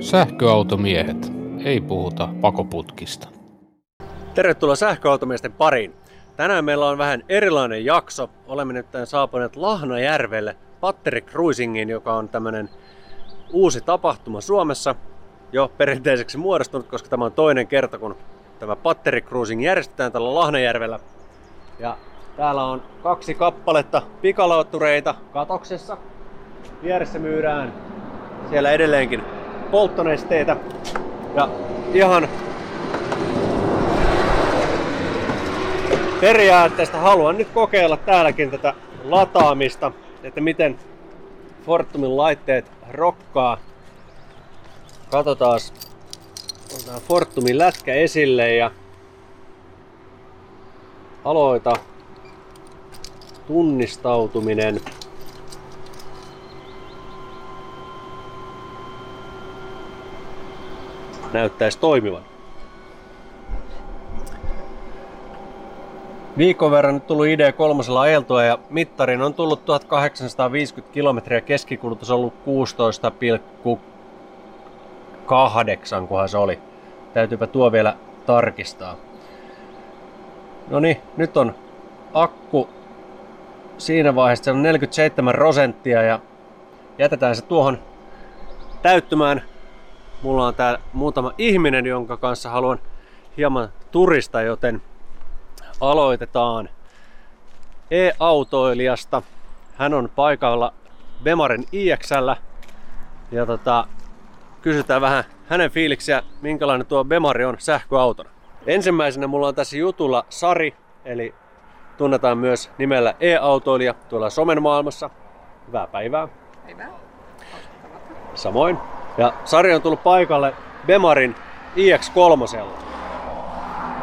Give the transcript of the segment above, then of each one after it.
Sähköautomiehet. Ei puhuta pakoputkista. Tervetuloa sähköautomiesten pariin. Tänään meillä on vähän erilainen jakso. Olemme nyt saapuneet Lahnajärvelle Patteri Cruisingiin, joka on tämmöinen uusi tapahtuma Suomessa. Jo perinteiseksi muodostunut, koska tämä on toinen kerta, kun tämä Patteri Cruising järjestetään tällä Lahnajärvellä. Ja täällä on kaksi kappaletta pikalauttureita katoksessa. Vieressä myydään siellä edelleenkin polttonesteitä. Ja ihan periaatteesta haluan nyt kokeilla täälläkin tätä lataamista, että miten Fortumin laitteet rokkaa. Katsotaan, otetaan Fortumin lätkä esille ja aloita tunnistautuminen. Näyttäisi toimivan. Viikon verran nyt tullut ID kolmosella ajeltua ja mittarin on tullut 1850 kilometriä, keskikulutus on ollut 16,8, kunhan se oli. Täytyypä tuo vielä tarkistaa. No niin, nyt on akku siinä vaiheessa, se on 47 prosenttia ja jätetään se tuohon täyttymään. Mulla on täällä muutama ihminen, jonka kanssa haluan hieman turista, joten aloitetaan e-autoilijasta. Hän on paikalla Bemarin IXllä ja tota, kysytään vähän hänen fiiliksiä, minkälainen tuo Bemari on sähköautona. Ensimmäisenä mulla on tässä jutulla Sari, eli tunnetaan myös nimellä e-autoilija tuolla somen maailmassa. Hyvää päivää. Hyvä. Samoin. Ja Sari on tullut paikalle Bemarin iX3.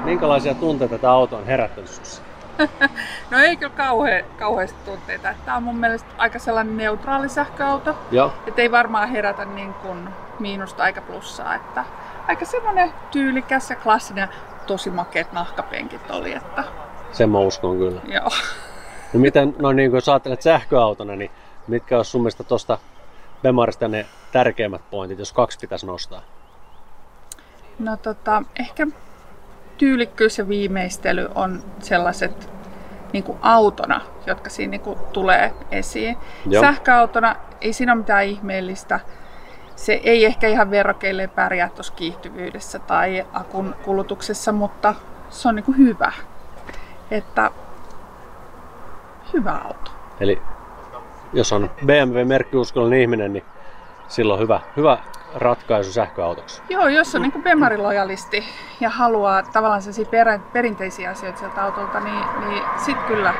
Minkälaisia tunteita tämä auto on herättänyt sinussa? no ei kyllä kauhe, kauheasti tunteita. Tämä on mun mielestä aika sellainen neutraali sähköauto. Joo. Että ei varmaan herätä niin kuin miinusta eikä plussaa. Että aika semmoinen tyylikäs ja klassinen. Tosi makeat nahkapenkit oli. Että... Sen mä uskon kyllä. Joo. No miten, no niin kun sä ajattelet sähköautona, niin mitkä on sun mielestä tuosta Bemarista ne tärkeimmät pointit, jos kaksi pitäisi nostaa? No tota, ehkä tyylikkyys ja viimeistely on sellaiset niin kuin autona, jotka siinä niin kuin tulee esiin. Joo. Sähköautona ei siinä ole mitään ihmeellistä. Se ei ehkä ihan verrokeille pärjää tuossa kiihtyvyydessä tai akun kulutuksessa, mutta se on niin kuin hyvä. Että hyvä auto. Eli jos on BMW-merkkiuskollinen ihminen, niin silloin hyvä, hyvä ratkaisu sähköautoksi. Joo, jos on niin Bemari-lojalisti ja haluaa tavallaan sellaisia per, perinteisiä asioita sieltä autolta, niin, niin sitten kyllä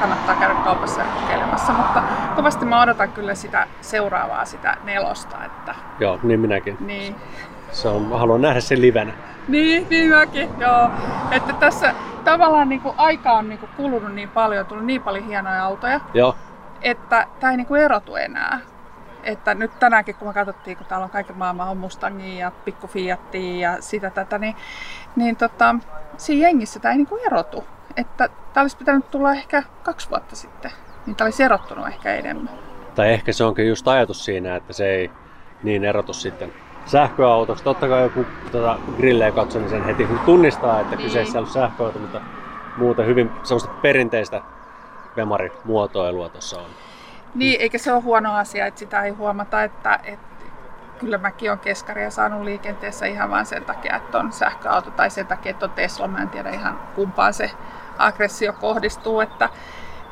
kannattaa käydä kaupassa kokeilemassa, mutta kovasti mä odotan kyllä sitä seuraavaa, sitä nelosta. Että... Joo, niin minäkin. Niin. Se on, mä haluan nähdä sen livenä. Niin, niin mäkin, joo. Että tässä tavallaan niin kuin aika on niin kuin kulunut niin paljon, tullut niin paljon hienoja autoja, Joo, että tämä ei niin kuin erotu enää. Että nyt tänäänkin, kun me katsottiin, kun täällä on kaiken maailman on Mustangia ja pikku Fiatia ja sitä tätä, niin, niin tota, siinä jengissä tämä ei niin kuin erotu. Että tämä olisi pitänyt tulla ehkä kaksi vuotta sitten, niin tämä olisi erottunut ehkä enemmän. tai ehkä se onkin just ajatus siinä, että se ei niin erotu sitten sähköautoksi. Totta kai joku tota, grillejä katsoo, niin sen heti tunnistaa, että Niin. kyseessä on sähköauto, mutta muuten hyvin semmoista perinteistä Bemari-muotoilua tuossa on. Niin, eikä se ole huono asia, että sitä ei huomata, että, että kyllä mäkin olen keskaria saanut liikenteessä ihan vain sen takia, että on sähköauto tai sen takia, että on Tesla. Mä en tiedä ihan kumpaan se aggressio kohdistuu, että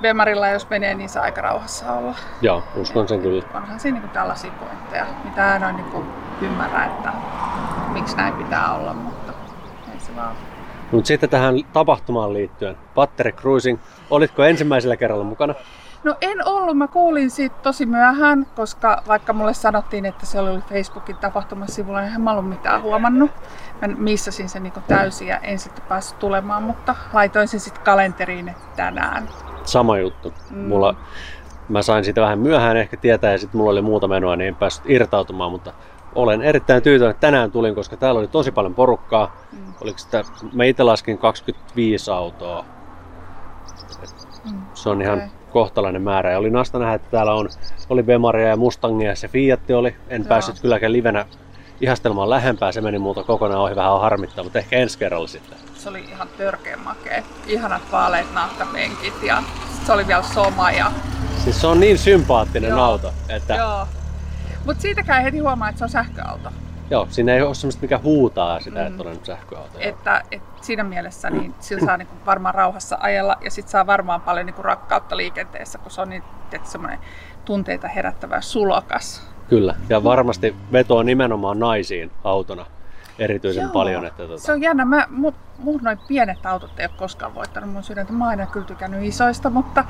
Bemarilla jos menee, niin saa aika rauhassa olla. Joo, uskon sen kyllä. Onhan siinä niin tällaisia pointteja, mitä en ole niin ymmärrä, että miksi näin pitää olla, mutta ei se vaan. Mutta sitten tähän tapahtumaan liittyen, Patteri Cruising, olitko ensimmäisellä kerralla mukana? No en ollut, mä kuulin siitä tosi myöhään, koska vaikka mulle sanottiin, että se oli Facebookin tapahtumasivulla, niin en mä ollut mitään huomannut. Mä missasin sen niinku täysin ja en sitten päässyt tulemaan, mutta laitoin sen sitten kalenteriin tänään. Sama juttu. Mm. Mulla, mä sain siitä vähän myöhään ehkä tietää ja sitten mulla oli muuta menoa, niin en päässyt irtautumaan, mutta olen erittäin tyytyväinen, että tänään tulin, koska täällä oli tosi paljon porukkaa. Mm. Oliko sitä, mä itse laskin 25 autoa. Mm. Se on ihan Okei. kohtalainen määrä. Ja oli nasta nähdä, että täällä on, oli Bemaria ja Mustangia ja se Fiat oli. En Joo. päässyt kylläkään livenä ihastelmaan lähempää, se meni muuta kokonaan ohi, vähän on harmittaa, mutta ehkä ensi kerralla sitten. Se oli ihan törkeä makea. Ihanat vaaleat nahkapenkit ja se oli vielä soma ja Siis se on niin sympaattinen Joo. auto, että joo. Mutta siitäkään heti huomaa, että se on sähköauto. joo, siinä ei ole semmoista mikä huutaa sitä, Mm. että on sähköauto. Että, et siinä mielessä niin sillä saa niinku varmaan rauhassa ajella ja sit saa varmaan paljon niinku rakkautta liikenteessä, kun se on niin semmoinen tunteita herättävä sulokas. Kyllä, ja varmasti vetoaa nimenomaan naisiin autona erityisen Joo. paljon. Että tota, Se on jännä. Mä, mu, muut noin pienet autot ei ole koskaan voittanut mun sydäntä. Mä oon aina kyllä tykännyt isoista, mutta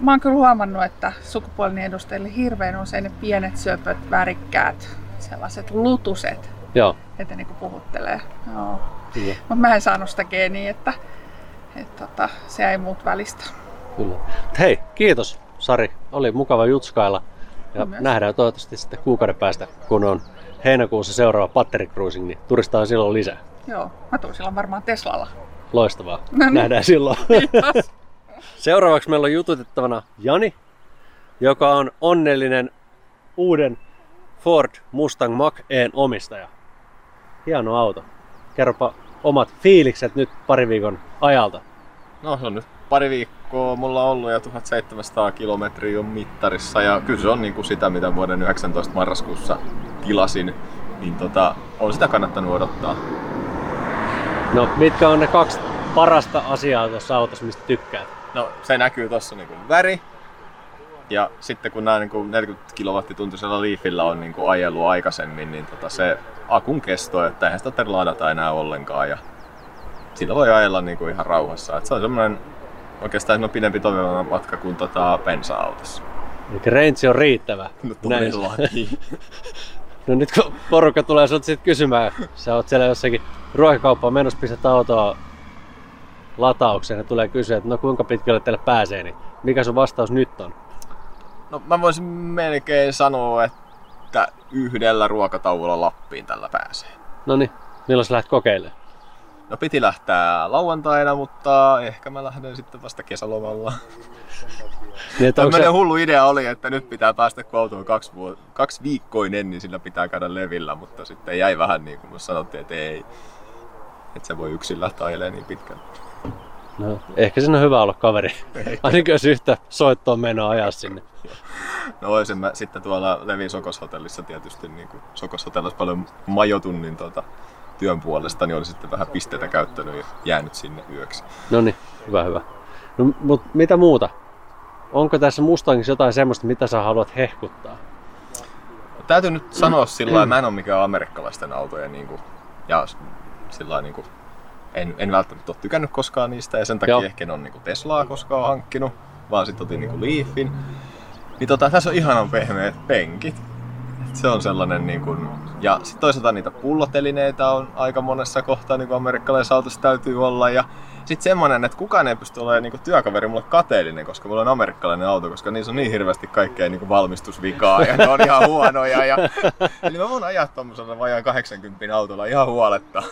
mä oon kyllä huomannut, että sukupuolinen edustajille hirveän usein ne pienet, söpöt, värikkäät, sellaiset lutuset, Joo, että niinku puhuttelee. Joo. Mutta mä en saanut sitä geeniä, että, että tota, se ei muut välistä. kyllä. Hei, kiitos Sari, oli mukava jutskailla. Ja Myös. nähdään toivottavasti sitten kuukauden päästä, kun on heinäkuussa seuraava Patteri Cruising, niin turistaa silloin lisää. Joo, mä tuun silloin varmaan Teslalla. Loistavaa. No niin. Nähdään silloin. Kiitos. Seuraavaksi meillä on jututettavana Jani, joka on onnellinen uuden Ford Mustang Mach-E:n omistaja. Hieno auto. Kerropa omat fiilikset nyt pari viikon ajalta. No se on nyt pari viikkoa mulla on ollut ja 1700 kilometriä on mittarissa ja kyllä se on niin kuin sitä mitä vuoden 19 marraskuussa tilasin, niin tota, on sitä kannattanut odottaa. No, mitkä on ne kaksi parasta asiaa tuossa autossa, mistä tykkäät? No se näkyy tossa niin kuin väri ja sitten kun nämä niin kuin 40 kilowattituntisella Leafillä on niin kuin ajellut aikaisemmin, niin tota se akun kesto, että eihän sitä ladata enää ollenkaan ja sillä voi ajella niin kuin ihan rauhassa. Et se on semmoinen oikeastaan no pidempi toimiva matka kuin tota bensa-autossa. Eli range on riittävä. No Näin. todellakin. No nyt kun porukka tulee sinut sit kysymään, sä oot siellä jossakin ruokakauppaan menossa, pistät autoa lataukseen ja tulee kysyä, että no kuinka pitkälle teille pääsee, niin mikä sun vastaus nyt on? No mä voisin melkein sanoa, että yhdellä ruokatauolla Lappiin tällä pääsee. No niin, milloin sä lähdet kokeilemaan? No piti lähteä lauantaina, mutta ehkä mä lähden sitten vasta kesälomalla. Niin, Tämmöinen se, hullu idea oli, että nyt pitää päästä, kun auto on kaksi, vuo- kaksi viikkoinen, niin sillä pitää käydä levillä, mutta sitten jäi vähän niin kuin sanottiin, että ei. Että se voi yksin lähteä ajelemaan niin pitkään. No, ehkä siinä on hyvä olla kaveri. Ainakin jos yhtä soittoa menoa ajaa sinne. No olisin mä sitten tuolla Levin Sokoshotellissa tietysti, niin kuin Sokoshotellissa paljon majotun, niin tuota, työn puolesta, niin olisin sitten vähän pisteitä käyttänyt ja jäänyt sinne yöksi. No niin, hyvä, hyvä. No, mutta mitä muuta? Onko tässä Mustangissa jotain semmoista, mitä sä haluat hehkuttaa? Täytyy nyt sanoa sillä lailla, mä en ole mikään amerikkalaisten autoja niin kuin, ja sillä lailla, niin kuin, en, en välttämättä ole tykännyt koskaan niistä ja sen takia Joo. ehkä en ole niin kuin Teslaa koskaan hankkinut, vaan sitten otin niin kuin Leafin. Niin tota, tässä on ihanan pehmeät penkit. Se on sellainen niin kuin, ja sitten toisaalta niitä pullotelineitä on aika monessa kohtaa niin kuin amerikkalaisessa autossa täytyy olla ja sitten semmonen, että kukaan ei pysty olemaan niinku työkaveri mulle kateellinen, koska mulla on amerikkalainen auto, koska niissä on niin hirveästi kaikkea niinku valmistusvikaa ja ne on ihan huonoja. Ja... Eli mä voin ajaa tommosella vajaan 80 autolla ihan huoletta.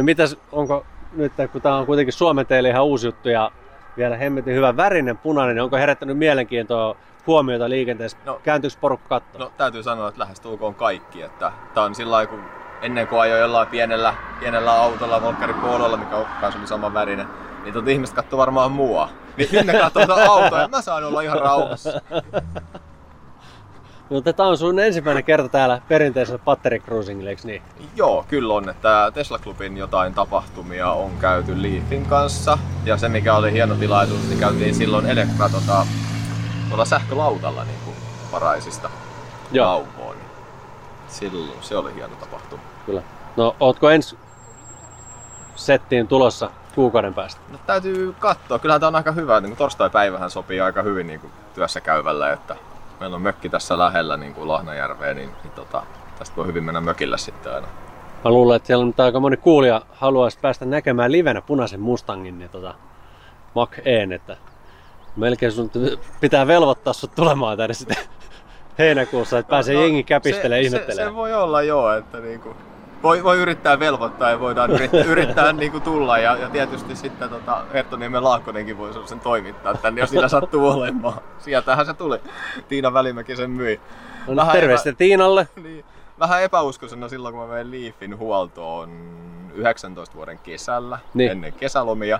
No mitäs, onko nyt, kun tää on kuitenkin Suomen teille ihan uusi juttu ja vielä hemmetin hyvä värinen punainen, niin onko herättänyt mielenkiintoa huomiota liikenteessä? No. Kääntyykö porukka katsoa? No täytyy sanoa, että lähestulkoon kaikki. Että tää on sillä lailla, kun ennen kuin ajoin jollain pienellä, pienellä autolla, Volkari Pololla, mikä on- kanssa oli saman värinen, niin tota ihmiset katsoo varmaan mua. Niin nyt ne katsoo tota autoa ja mä saan olla ihan rauhassa. Mutta tämä on sun ensimmäinen kerta täällä perinteisellä pattericruisingilla, eikö niin? Joo, kyllä on, että Tesla Clubin jotain tapahtumia on käyty Leafin kanssa. Ja se mikä oli hieno tilaisuus, niin käytiin silloin Elektra tota, tuolla sähkölautalla niin kuin Paraisista Joo. Silloin se oli hieno tapahtuma. kyllä. No, ootko ensi settiin tulossa kuukauden päästä? No täytyy katsoa, kyllähän tämä on aika hyvä, niin torstai-päivähän sopii aika hyvin niin kuin työssä käyvällä, että meillä on mökki tässä lähellä niin kuin Lahnajärveä, niin, niin tota, tästä voi hyvin mennä mökille sitten aina. Mä luulen, että siellä on aika moni kuulija haluaisi päästä näkemään livenä punaisen Mustangin, niin tota, Mach E'n, että melkein sun pitää velvoittaa sut tulemaan tänne sitten heinäkuussa, että pääsee jengi käpistelee se. Se, se, voi olla joo, että niinku, voi, voi yrittää velvoittaa ja voidaan yrittää, yrittää niin kuin tulla. Ja, ja tietysti sitten tota, Herttoniemen Laakkonenkin voi sen toimittaa tänne, jos niillä sattuu olemaan. Sieltähän se tuli. Tiina Välimäki sen myi. No, niin, terveistä Tiinalle. Niin, vähän epäuskoisena silloin, kun mä vein Leafin huoltoon 19 vuoden kesällä, Niin. ennen kesälomia.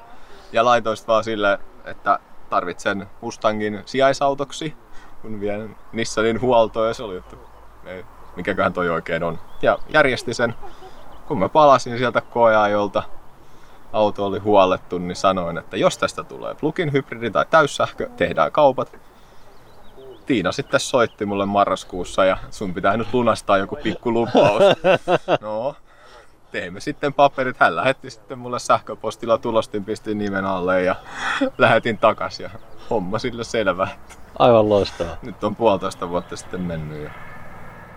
Ja laitoin vaan sille, että tarvitsen Mustangin sijaisautoksi, kun vien Nissanin huoltoon. Ja se oli, että ei, mikäköhän toi oikein on. Ja järjesti sen. Kun mä palasin sieltä koeajolta, auto oli huollettu, niin sanoin, että jos tästä tulee plug-in hybridi tai täyssähkö, tehdään kaupat. Tiina sitten soitti mulle marraskuussa ja sun pitää nyt lunastaa joku pikku lupaus. No, teimme sitten paperit. Hän lähetti sitten mulle sähköpostilla tulostin, pistin nimen alle ja lähetin takas ja homma sille selvä. Aivan loistavaa. Nyt on puolitoista vuotta sitten mennyt ja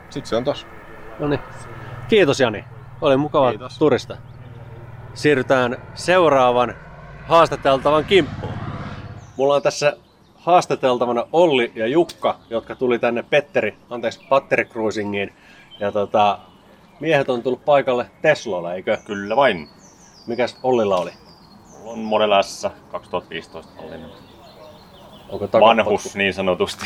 sit se on tossa. No niin. Kiitos Jani. Oli mukava Kiitos. turista. Siirrytään seuraavan haastateltavan kimppuun. Mulla on tässä haastateltavana Olli ja Jukka, jotka tuli tänne Petteri, anteeksi, Patteri Cruisingiin. Ja tota, miehet on tullut paikalle Teslalla, eikö? Kyllä vain. Mikäs Ollilla oli? Mulla on Model S 2015 mallinen. Onko takapotku, Vanhus niin sanotusti.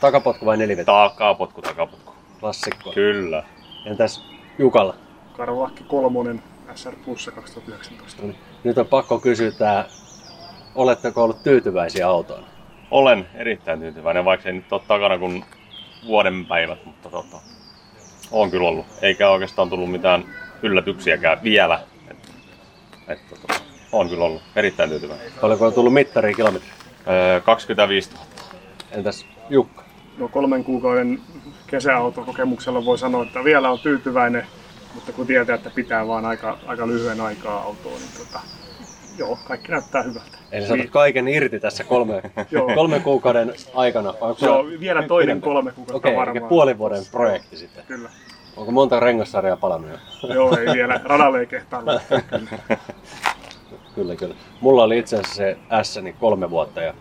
takapotku vai neliveto? Takapotku, takapotku. Klassikko. Kyllä. Entäs Jukalla? Karvalakki kolmonen SR Plus 2019. Nyt on pakko kysyä tää, oletteko ollut tyytyväisiä autoon? Olen erittäin tyytyväinen, vaikka ei nyt ole takana kuin vuoden päivät, mutta tota, on kyllä ollut. Eikä oikeastaan tullut mitään yllätyksiäkään vielä. Et, et, tota, on kyllä ollut erittäin tyytyväinen. Paljonko on tullut mittariin kilometriä? Öö, 25 000. Entäs Jukka? No kolmen kuukauden kesäautokokemuksella voi sanoa, että vielä on tyytyväinen, mutta kun tietää, että pitää vaan aika, aika lyhyen aikaa autoa, niin tota, joo, kaikki näyttää hyvältä. Eli sä otat kaiken irti tässä kolme, Joo. kolmen kuukauden aikana. onko Joo, vielä toinen pidempi? kolme kuukautta Okei, varmaan. eli puolen vuoden projekti sitten. Kyllä. Onko monta rengassarjaa palannut jo? Joo, ei vielä. Radalle ei kehtaa. Kyllä, kyllä. Mulla oli itse asiassa se S niin kolme vuotta ja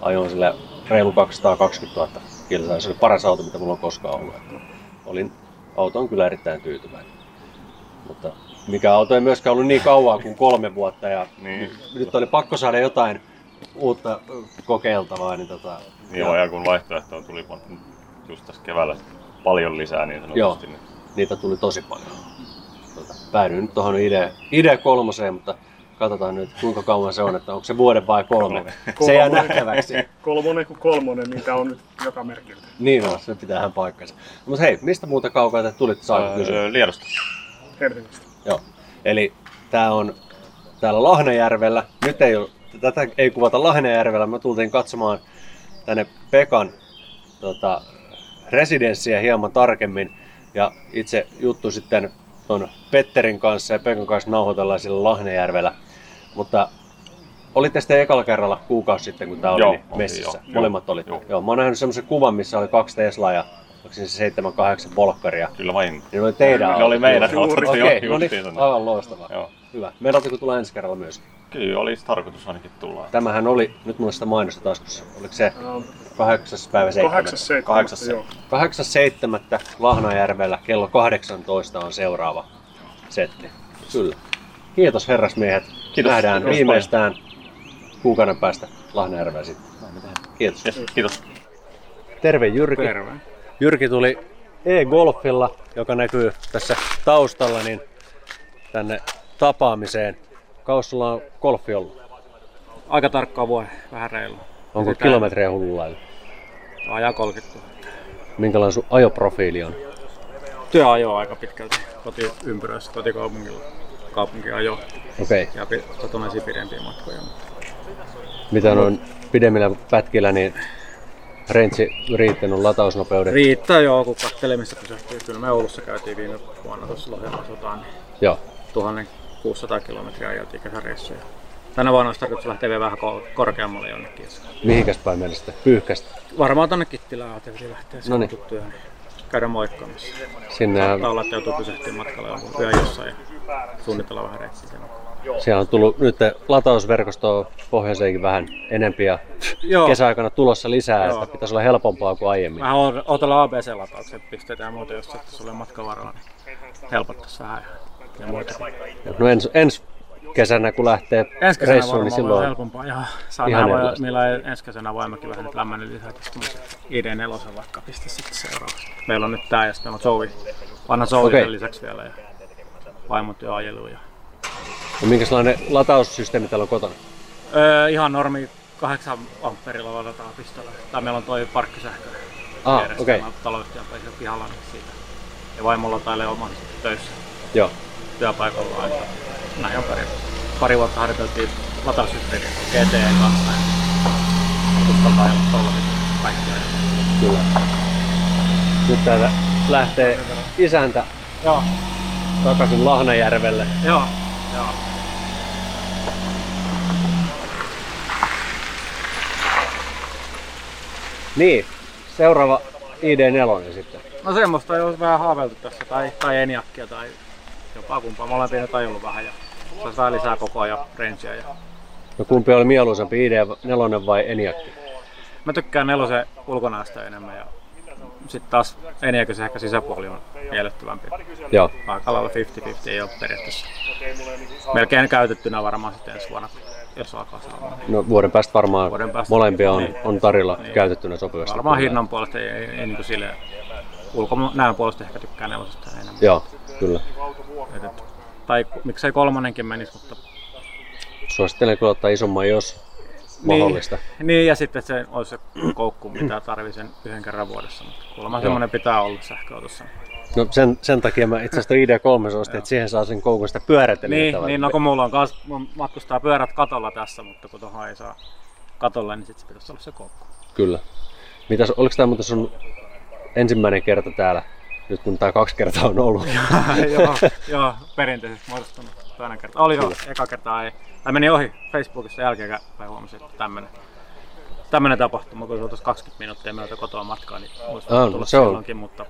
ajoin sille reilu 220 000 kilsaa. Se oli paras auto, mitä mulla on koskaan ollut. Että Olin autoon kyllä erittäin tyytyväinen. Mutta mikä auto ei myöskään ollut niin kauan kuin kolme vuotta ja Niin. nyt oli pakko saada jotain uutta kokeiltavaa. Niin tota, Joo, ja kun vaihtoehtoja tuli just tässä keväällä paljon lisää niin sanotusti. Niin niitä tuli tosi paljon. Tota, päädyin nyt tuohon idea, idea kolmoseen, mutta katsotaan nyt kuinka kauan se on, että onko se vuoden vai kolme. Se jää nähtäväksi. Kolmonen kuin kolmonen, niitä on nyt joka merkiltä. Niin on, se pitää ihan paikkansa. Mutta hei, mistä muuta kaukaa te tulitte, kysyä? öö, Liedosta. Helsingistä. Joo. Eli tää on täällä Lahnajärvellä. Nyt ei ole, tätä ei kuvata Lahnajärvellä. Me tultiin katsomaan tänne Pekan tota, residenssiä hieman tarkemmin. Ja itse juttu sitten ton Petterin kanssa ja Pekan kanssa nauhoitellaan sillä Lahnajärvellä. Mutta olitte sitten ekalla kerralla kuukausi sitten, kun tämä oli Joo, niin messissä. joo. Molemmat olitte. Joo. Joo. Mä oon nähnyt semmoisen kuvan, missä oli kaksi Teslaa ja onko se 7-8 Volkkaria. Kyllä vain. Ne oli teidän Ne oli meidän autot, Okei, joo, okay, no niin, aivan loistavaa. Joo. Hyvä. Meidätkö tulla ensi kerralla myös? Kyllä olisi tarkoitus ainakin tulla. Tämähän oli, nyt mulla sitä mainosta taskussa, oliko se Ähm, 8. päivä 7. Kahdeksas seitsemättä, Kahdeksas joo. 8.7. Lahnajärvellä kello 18 on seuraava setti. Kyllä. Kiitos herrasmiehet. Kiitos. Nähdään Kiitos viimeistään kuukauden päästä Lahnajärvellä sitten. Kiitos. Yes, kiitos. Terve Jyrki. Terve. Jyrki tuli e-golfilla, joka näkyy tässä taustalla, niin tänne tapaamiseen. Kauas sulla on golfi ollut? Aika tarkkaa vuoden, vähän reilu. Onko Sitä- kilometrejä hullulla? Ajaa 30 000. Minkälainen sun ajoprofiili on? Työajo aika pitkälti kotiympyröissä, kotikaupungilla. Kaupunkiajo Okei. Okay. ja satunnaisia pidempiä matkoja. Mitä on pidemmillä pätkillä, niin range riittänyt latausnopeudet? Riittää joo, kun katselee missä pysähtyy. Kyllä me Oulussa käytiin viime vuonna tuossa Lohjalla sotaan, niin Joo. 1600 kilometriä ajeltiin kesäreissuja. Tänä vuonna olisi tarkoitus lähteä vielä vähän ko- korkeammalle jonnekin. Mihinkäs päin mielestä? Pyyhkästä. Varmaan tonne Kittilään ajateltiin lähteä No niin. tuttuja. Käydä moikkaamassa. Sinne Saattaa olla, että joutuu pysähtyä matkalla yön jossain ja suunnitella vähän reittiä sen. Siellä on tullut nyt latausverkostoa pohjoiseenkin vähän enempi ja Joo. kesäaikana tulossa lisää, Joo. että pitäisi olla helpompaa kuin aiemmin. O- otella ABC-lataukset pistetään ja muuta, jos sitten sulle matkavaroa, niin helpottaisi vähän. No ens, ensi kesänä kun lähtee Ensi kesänä reissuun, niin silloin helpompaa. Joo, saa ihan nähdä, voi, ei ensi kesänä vaimokin vähän nyt lämmöinen lisää tästä ID4 vaikka pistä sitten seuraavaksi. Meillä on nyt tää ja sitten meillä on Zoe, vanha Zoe okay. lisäksi vielä ja vaimot jo ajelu. Ja... no, minkälainen lataussysteemi täällä on kotona? Öö, ihan normi 8 amperilla ladataan pistolla. Tai meillä on toi parkkisähkö. Ah, okei. Mä Taloyhtiön pihalla niin siitä. Ja vaimolla tailee oman töissä Joo. Työpaikalla. Että näin on pari, pari vuotta harjoiteltiin lataussysteemiä GTE kanssa. Ja uskaltaa ajella tuolla kaikkia. Kyllä. Nyt täältä lähtee isäntä Joo, takaisin Lahnajärvelle. joo, joo. Niin, seuraava ID4 sitten. No semmoista on vähän haaveiltu tässä, tai, tai Eniakkia, tai jopa kumpaa. Molempia nyt ajellut vähän ja saa lisää koko ajan rangea. Ja... No kumpi oli mieluisampi, ID4 vai Eniakki? Mä tykkään nelosen ulkonäöstä enemmän ja sitten taas Eniakin ehkä sisäpuoli on miellyttävämpi. Joo, Aika lailla 50-50 ei ole periaatteessa. Melkein käytettynä varmaan sitten ensi vuonna, jos alkaa saamaan. no vuoden päästä varmaan Vuoden päästä. molempia on, Niin. on tarjolla Niin. käytettynä sopivasti. Varmaan hinnan puolesta ei, ei, ei niin sille ulkonäön puolesta ehkä tykkään nelosesta enemmän. Joo, kyllä. Et, et, tai miksei kolmonenkin menisi, mutta Suosittelen kyllä ottaa isomman, jos mahdollista. Niin, niin, ja sitten se olisi se koukku, mitä tarvii sen yhden kerran vuodessa. Mutta kuulemma semmoinen pitää olla sähköautossa. No sen, sen takia mä itse asiassa ID3 ostin, että siihen saa sen koukun sitä pyörätelijöitä. Niin, niin, no kun mulla on mun matkustaa pyörät katolla tässä, mutta kun tuohon ei saa katolle, niin sitten se pitäisi olla se koukku. Kyllä. Mitäs, oliko tämä muuten sun ensimmäinen kerta täällä, nyt kun tämä kaksi kertaa on ollut? joo, joo, perinteisesti muodostunut toinen kerta. Oli jo, eka kertaa ei. Tai meni ohi Facebookissa jälkeen, mä huomasin, että tämmönen, tämmönen tapahtuma, kun se on tuossa 20 minuuttia meiltä kotoa matkaa, niin Ah, no tulla se on silloinkin, mutta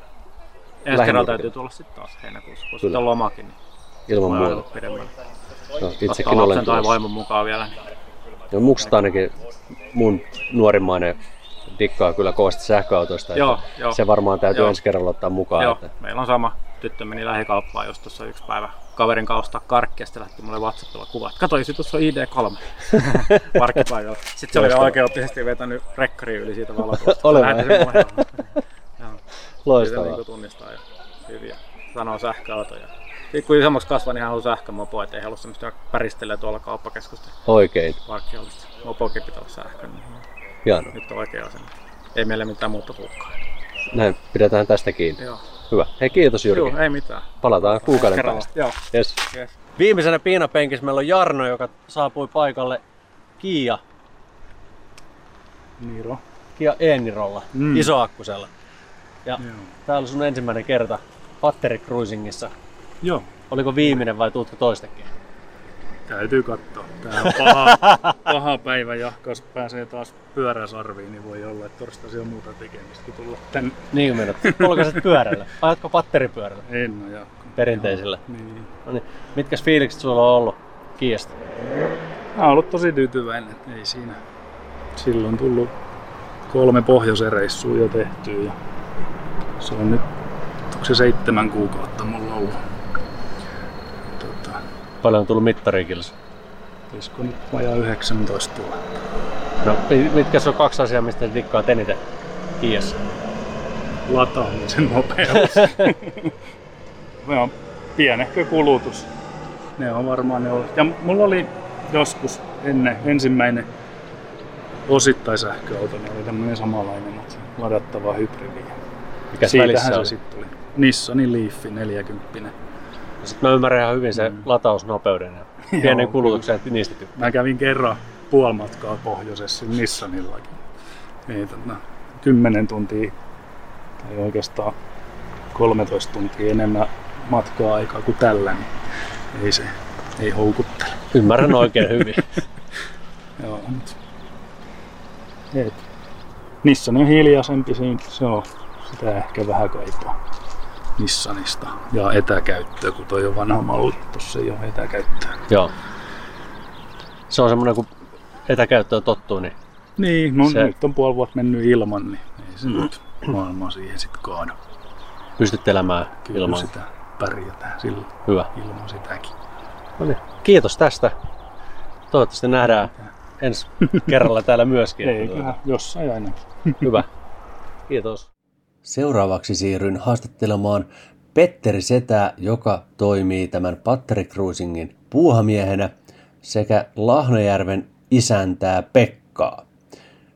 ensi kerralla täytyy tulla sitten taas heinäkuussa, kun sitten on lomakin, niin Ilman voi muuta. No, itsekin olen tai vaimon mukaan vielä. Niin. No, mukset ainakin mun nuorimmainen dikkaa kyllä kovasti sähköautoista. Joo, joo. Se varmaan täytyy Joo. ensi kerralla ottaa mukaan. Joo, Että, meillä on sama. Tyttö meni lähikauppaan jos tuossa yksi päivä kaverin kanssa ostaa karkkia, sitten lähti mulle WhatsAppilla kuva, että kato, tuossa on ID3 parkkipaikalla. Sitten se oli vielä oikeuttisesti vetänyt rekkari yli siitä valokuvasta. Ole loistavaa. niin tunnistaa ja hyviä. Sanoo sähköautoja. Sitten kun isommaksi kasvaa, niin hän haluaa sähkömopo, ettei halua semmoista päristellä tuolla kauppakeskusten Oikein. parkkialista. Mopokin pitää olla sähkö, niin Hienoa. nyt on oikea asenne. Ei meillä mitään muuta tulekaan. Näin pidetään tästä kiinni. Joo. Hyvä. Hei kiitos Jyrki. Joo, ei mitään. Palataan kuukauden Kerralla. päästä. Joo. Yes. Yes. Viimeisenä piinapenkissä meillä on Jarno, joka saapui paikalle Kia, Niiro. Kia Eenirolla, mm. Isoakkusella. Ja Joo. tää oli sun ensimmäinen kerta Patteri Cruisingissa. Joo, Oliko viimeinen vai tuutko toistekin? Täytyy katsoa. Tää on paha, paha päivä ja jos pääsee taas pyöräsarviin, niin voi olla, että torstaisin on muuta tekemistä kuin tulla tänne. Niin kuin menot. Polkaset pyörällä. Ajatko patteripyörällä? En no ja. Perinteisellä. Niin. No niin. Mitkäs fiilikset sulla on ollut Kiasta? Mä oon ollut tosi tyytyväinen, ei siinä. Silloin on tullut kolme pohjoisen reissua jo tehtyä ja se on nyt, onko se seitsemän kuukautta mulla ollut. Paljon on tullut mittarikilsa. olisiko nyt vajaa 19 000. No, mi- mitkä on kaksi asiaa, mistä dikkaat eniten Kiassa? lataamisen nopeus. ne on pienehkö kulutus. Ne on varmaan ne on. Ja mulla oli joskus ennen ensimmäinen osittain sähköauto, niin oli tämmöinen samanlainen, mutta ladattava hybridi. Mikäs Siitähän välissä se oli? sitten tuli. Nissanin Leaf 40. Sitten mä ymmärrän ihan hyvin sen Mm. latausnopeuden ja pienen kulutuksen, että niistä tykkää. Mä kävin kerran puolimatkaa pohjoisessa Nissanillakin. Niin, tota, 10 tuntia tai oikeastaan 13 tuntia enemmän matkaa aikaa kuin tällä, niin ei se ei houkuttele. Ymmärrän oikein hyvin. Joo, mut, et, Nissan on hiljaisempi, se on sitä ehkä vähän kaipaa Nissanista. Ja etäkäyttöä, kun toi on vanha malli, tossa ei ole etäkäyttöä. Joo. Se on semmoinen, kun etäkäyttöön tottuu, niin Niin, no Se- nyt on puoli vuotta mennyt ilman, niin ei se nyt maailmaa siihen sitten kaadu. pystyt elämään Kyllä ilman. sitä pärjätään sillä Hyvä. ilman sitäkin. No niin. Kiitos tästä. Toivottavasti nähdään ensi kerralla täällä myöskin. Ei kyllä, jossain aina. Hyvä. Kiitos. Seuraavaksi siirryn haastattelemaan Petteri Setää, joka toimii tämän Patteri Cruisingin puuhamiehenä sekä Lahnajärven isäntää Pekkaa.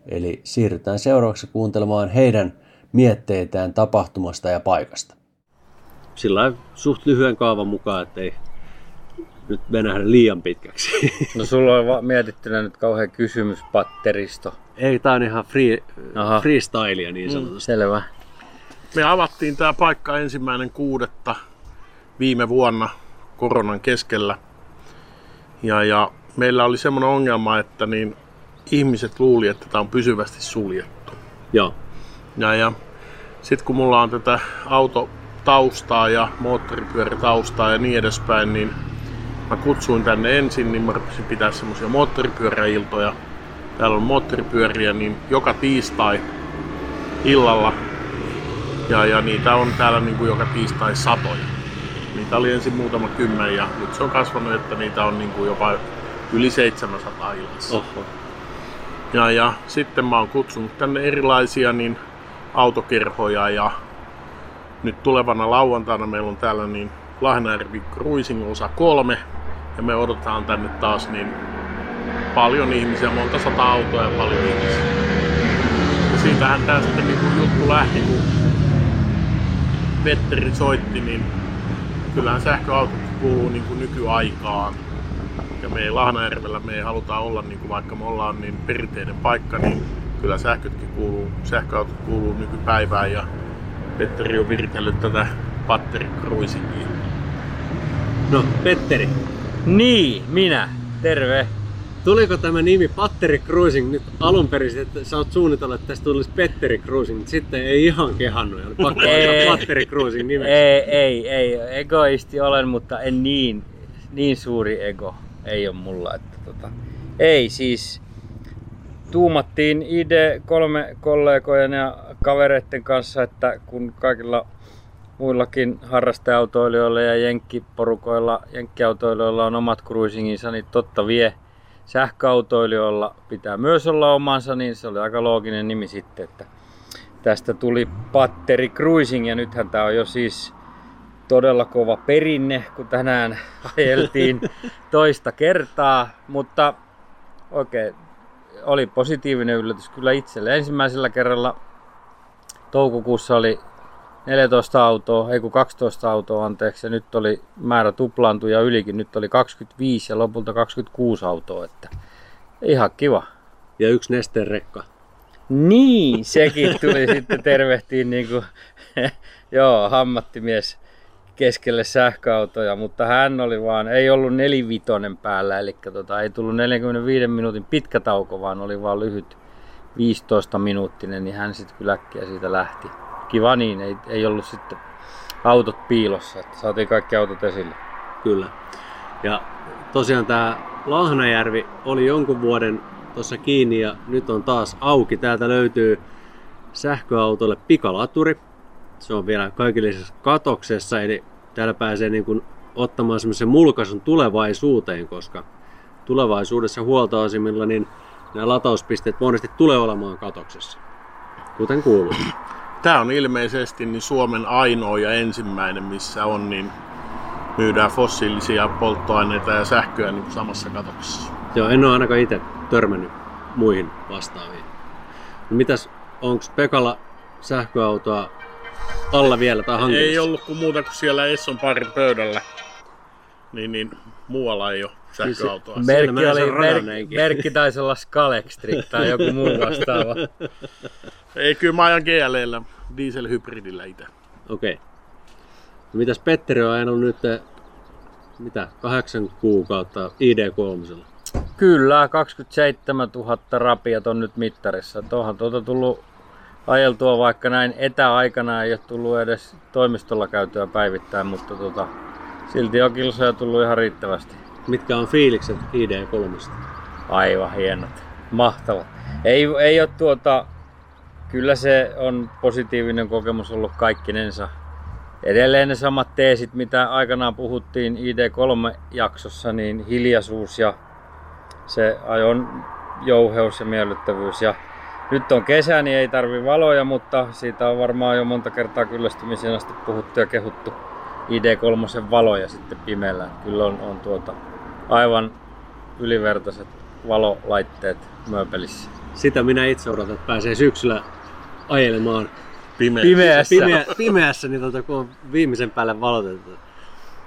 Eli siirrytään seuraavaksi kuuntelemaan heidän mietteitään tapahtumasta ja paikasta. Sillä suht lyhyen kaavan mukaan, ettei nyt venähdä liian pitkäksi. No sulla on va- mietittynä nyt kauhean kysymys patteristo. Ei, tää on ihan free, Aha. freestylea niin sanotusti. Selvä. Me avattiin tämä paikka ensimmäinen kuudetta viime vuonna koronan keskellä. Ja, ja meillä oli semmoinen ongelma, että niin ihmiset luuli, että tämä on pysyvästi suljettu. Joo. Ja, ja sitten kun mulla on tätä autotaustaa ja moottoripyörätaustaa ja niin edespäin, niin mä kutsuin tänne ensin, niin mä rupesin pitää semmoisia moottoripyöräiltoja. Täällä on moottoripyöriä, niin joka tiistai illalla. Ja, ja niitä on täällä niin kuin joka tiistai satoja. Niitä oli ensin muutama kymmen ja nyt se on kasvanut, että niitä on niin kuin jopa yli 700 illassa. Oho. Ja, ja sitten mä oon kutsunut tänne erilaisia niin autokerhoja ja nyt tulevana lauantaina meillä on täällä niin Lahnajärvi Cruising osa kolme ja me odotetaan tänne taas niin paljon ihmisiä, monta sata autoa ja paljon ihmisiä. Ja siitähän tää sitten niin juttu lähti, kun Petteri soitti, niin kyllähän sähköautot kuuluu niin kuin nykyaikaan. Ja me ei Lahnajärvellä me ei haluta olla, niin kuin vaikka me ollaan niin perinteinen paikka, niin kyllä sähkötkin kuuluu, sähköautot kuuluu nykypäivään ja Petteri on viritellyt tätä batterikruisingia. No, Petteri, Niin, minä. Terve. Tuliko tämä nimi Patteri Cruising nyt alun perin, että sä oot suunnitellut, että tästä tulisi Petteri Cruising, mutta sitten ei ihan kehannut ja oli pakko Ei. Patteri Cruising nimeksi. Ei, ei, ei. Egoisti olen, mutta en niin, niin suuri ego. Ei ole mulla. Että tota, ei siis. Tuumattiin ide kolme kollegojen ja kavereiden kanssa, että kun kaikilla muillakin harrasteautoilijoilla ja jenkkiporukoilla, jenkkiautoilijoilla on omat cruisinginsa, niin totta vie sähköautoilijoilla pitää myös olla omansa, niin se oli aika looginen nimi sitten, että tästä tuli Patteri Cruising ja nythän tämä on jo siis todella kova perinne, kun tänään ajeltiin toista kertaa, mutta oikein oli positiivinen yllätys kyllä itselle. Ensimmäisellä kerralla toukokuussa oli 14 autoa, ei kun 12 autoa anteeksi, ja nyt oli määrä tuplaantui ja ylikin, nyt oli 25 ja lopulta 26 autoa, että ihan kiva. Ja yksi nesteen rekka. Niin, sekin tuli sitten tervehtiin niin kuin, joo, hammattimies keskelle sähköautoja, mutta hän oli vaan, ei ollut nelivitonen päällä, eli tota, ei tullut 45 minuutin pitkä tauko, vaan oli vaan lyhyt 15 minuuttinen, niin hän sitten kyllä äkkiä siitä lähti. Kiva niin, ei, ei ollut sitten autot piilossa, että saatiin kaikki autot esille. Kyllä. Ja tosiaan tämä Lahnajärvi oli jonkun vuoden tuossa kiinni ja nyt on taas auki. Täältä löytyy sähköautolle pikalaturi. Se on vielä kaikille katoksessa, eli täällä pääsee niin kuin ottamaan semmoisen mulkaisun tulevaisuuteen, koska tulevaisuudessa huoltoasemilla niin nämä latauspisteet monesti tulee olemaan katoksessa, kuten kuuluu. Tämä on ilmeisesti niin Suomen ainoa ja ensimmäinen, missä on niin myydään fossiilisia polttoaineita ja sähköä niin samassa katoksessa. Joo, en ole ainakaan itse törmännyt muihin vastaaviin. No mitäs, onko Pekalla sähköautoa alla vielä tai hankinnassa? Ei ollut kuin muuta kuin siellä Esson parin pöydällä. Niin, niin muualla ei ole sähköautoa. Merkki, menee se oli, merkki, merkki taisi olla Scalextric tai joku muu vastaava. Ei, kyllä mä ajan GLllä, dieselhybridillä itse. Okei. No mitäs Petteri on ajanut nyt, eh, mitä, kahdeksan kuukautta ID3. Kyllä, 27 000 rapiat on nyt mittarissa. Tuohan tuota tullut ajeltua vaikka näin etäaikana ei ole tullut edes toimistolla käytyä päivittäin, mutta tota, silti on kilsoja tullut ihan riittävästi. Mitkä on fiilikset ID3? Aivan hienot. Mahtavat. Ei, ei ole tuota, kyllä se on positiivinen kokemus ollut kaikkinensa. Edelleen ne samat teesit, mitä aikanaan puhuttiin ID3-jaksossa, niin hiljaisuus ja se ajon jouheus ja miellyttävyys. Ja nyt on kesä, niin ei tarvi valoja, mutta siitä on varmaan jo monta kertaa kyllästymisen asti puhuttu ja kehuttu ID3 valoja sitten pimeällä. Kyllä on, on tuota aivan ylivertaiset valolaitteet mööpelissä. Sitä minä itse odotan, että pääsee syksyllä ajelemaan Pimeä. Pimeässä. pimeä, pimeässä, niin tota, kun on viimeisen päälle valotettu.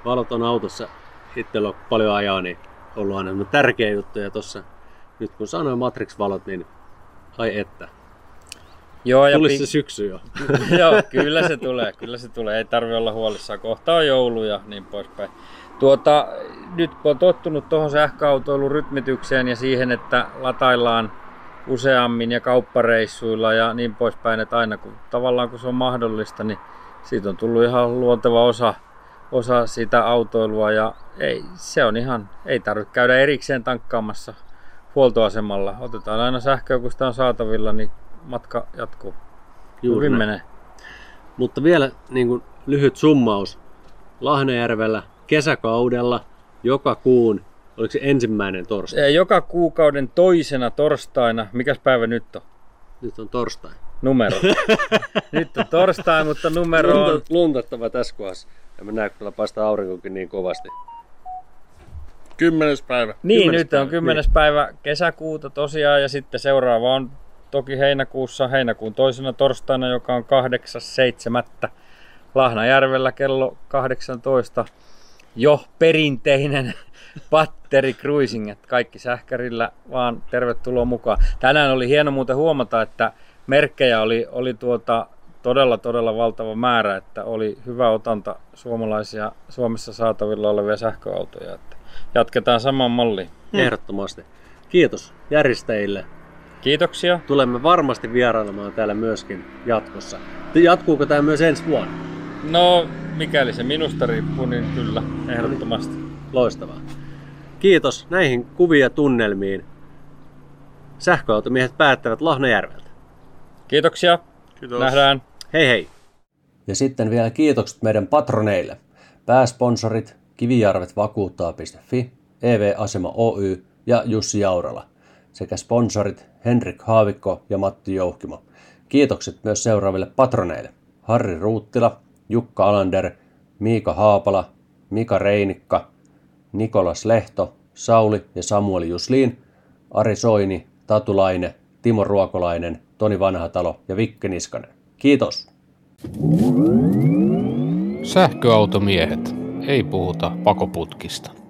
Valot on autossa, itsellä on paljon ajaa, niin ollut aina tärkeä juttu. Ja tossa, nyt kun sanoin Matrix-valot, niin ai että. Joo, ja Tulisi pi- se syksy jo. Joo, kyllä se tulee, kyllä se tulee. Ei tarvi olla huolissaan. Kohta on joulu ja niin poispäin. Tuota, nyt kun on tottunut tuohon sähköautoilun rytmitykseen ja siihen, että lataillaan useammin ja kauppareissuilla ja niin poispäin, että aina kun tavallaan kun se on mahdollista, niin siitä on tullut ihan luonteva osa, osa sitä autoilua ja ei, se on ihan, ei tarvitse käydä erikseen tankkaamassa huoltoasemalla. Otetaan aina sähköä, kun sitä on saatavilla, niin matka jatkuu. Juuri Hyvin menee. Mutta vielä niin kuin lyhyt summaus. Lahnajärvellä kesäkaudella joka kuun, oliko se ensimmäinen torstai? Eh, Joka kuukauden toisena torstaina, mikäs päivä nyt on? Nyt on torstai. Numero. nyt on torstai, mutta numero on... Lunta, luntattava tässä kohdassa. Ja mä näen, kyllä paistaa aurinkokin niin kovasti. Kymmenes päivä. Niin, kymmenes nyt päivä, on 10. päivä kesäkuuta tosiaan ja sitten seuraava on toki heinäkuussa, heinäkuun toisena torstaina, joka on 8.7. Lahnajärvellä kello 18. Jo perinteinen batteri cruising, että kaikki sähkärillä vaan tervetuloa mukaan. Tänään oli hieno muuten huomata, että merkkejä oli, oli tuota todella todella valtava määrä, että oli hyvä otanta suomalaisia Suomessa saatavilla olevia sähköautoja. Että jatketaan saman malliin. Ehdottomasti. Kiitos järjestäjille. Kiitoksia. Tulemme varmasti vierailemaan täällä myöskin jatkossa. Jatkuuko tämä myös ensi vuonna? No, mikäli se minusta riippuu, niin kyllä, ehdottomasti. Loistavaa. Kiitos näihin kuvia tunnelmiin. Sähköautomiehet päättävät Lahnajärveltä. Kiitoksia. Kiitos. Nähdään. Hei hei! Ja sitten vielä kiitokset meidän patroneille. Pääsponsorit Kivijarvet vakuuttaa.fi, EV-asema Oy ja Jussi Jaurala sekä sponsorit Henrik Haavikko ja Matti Jouhkimo. Kiitokset myös seuraaville patroneille. Harri Ruuttila, Jukka Alander, Miika Haapala, Mika Reinikka, Nikolas Lehto, Sauli ja Samueli Jusliin, Ari Soini, Tatu Laine, Timo Ruokolainen, Toni Vanhatalo ja Vikke Niskanen. Kiitos! Sähköautomiehet. Ei puhuta pakoputkista.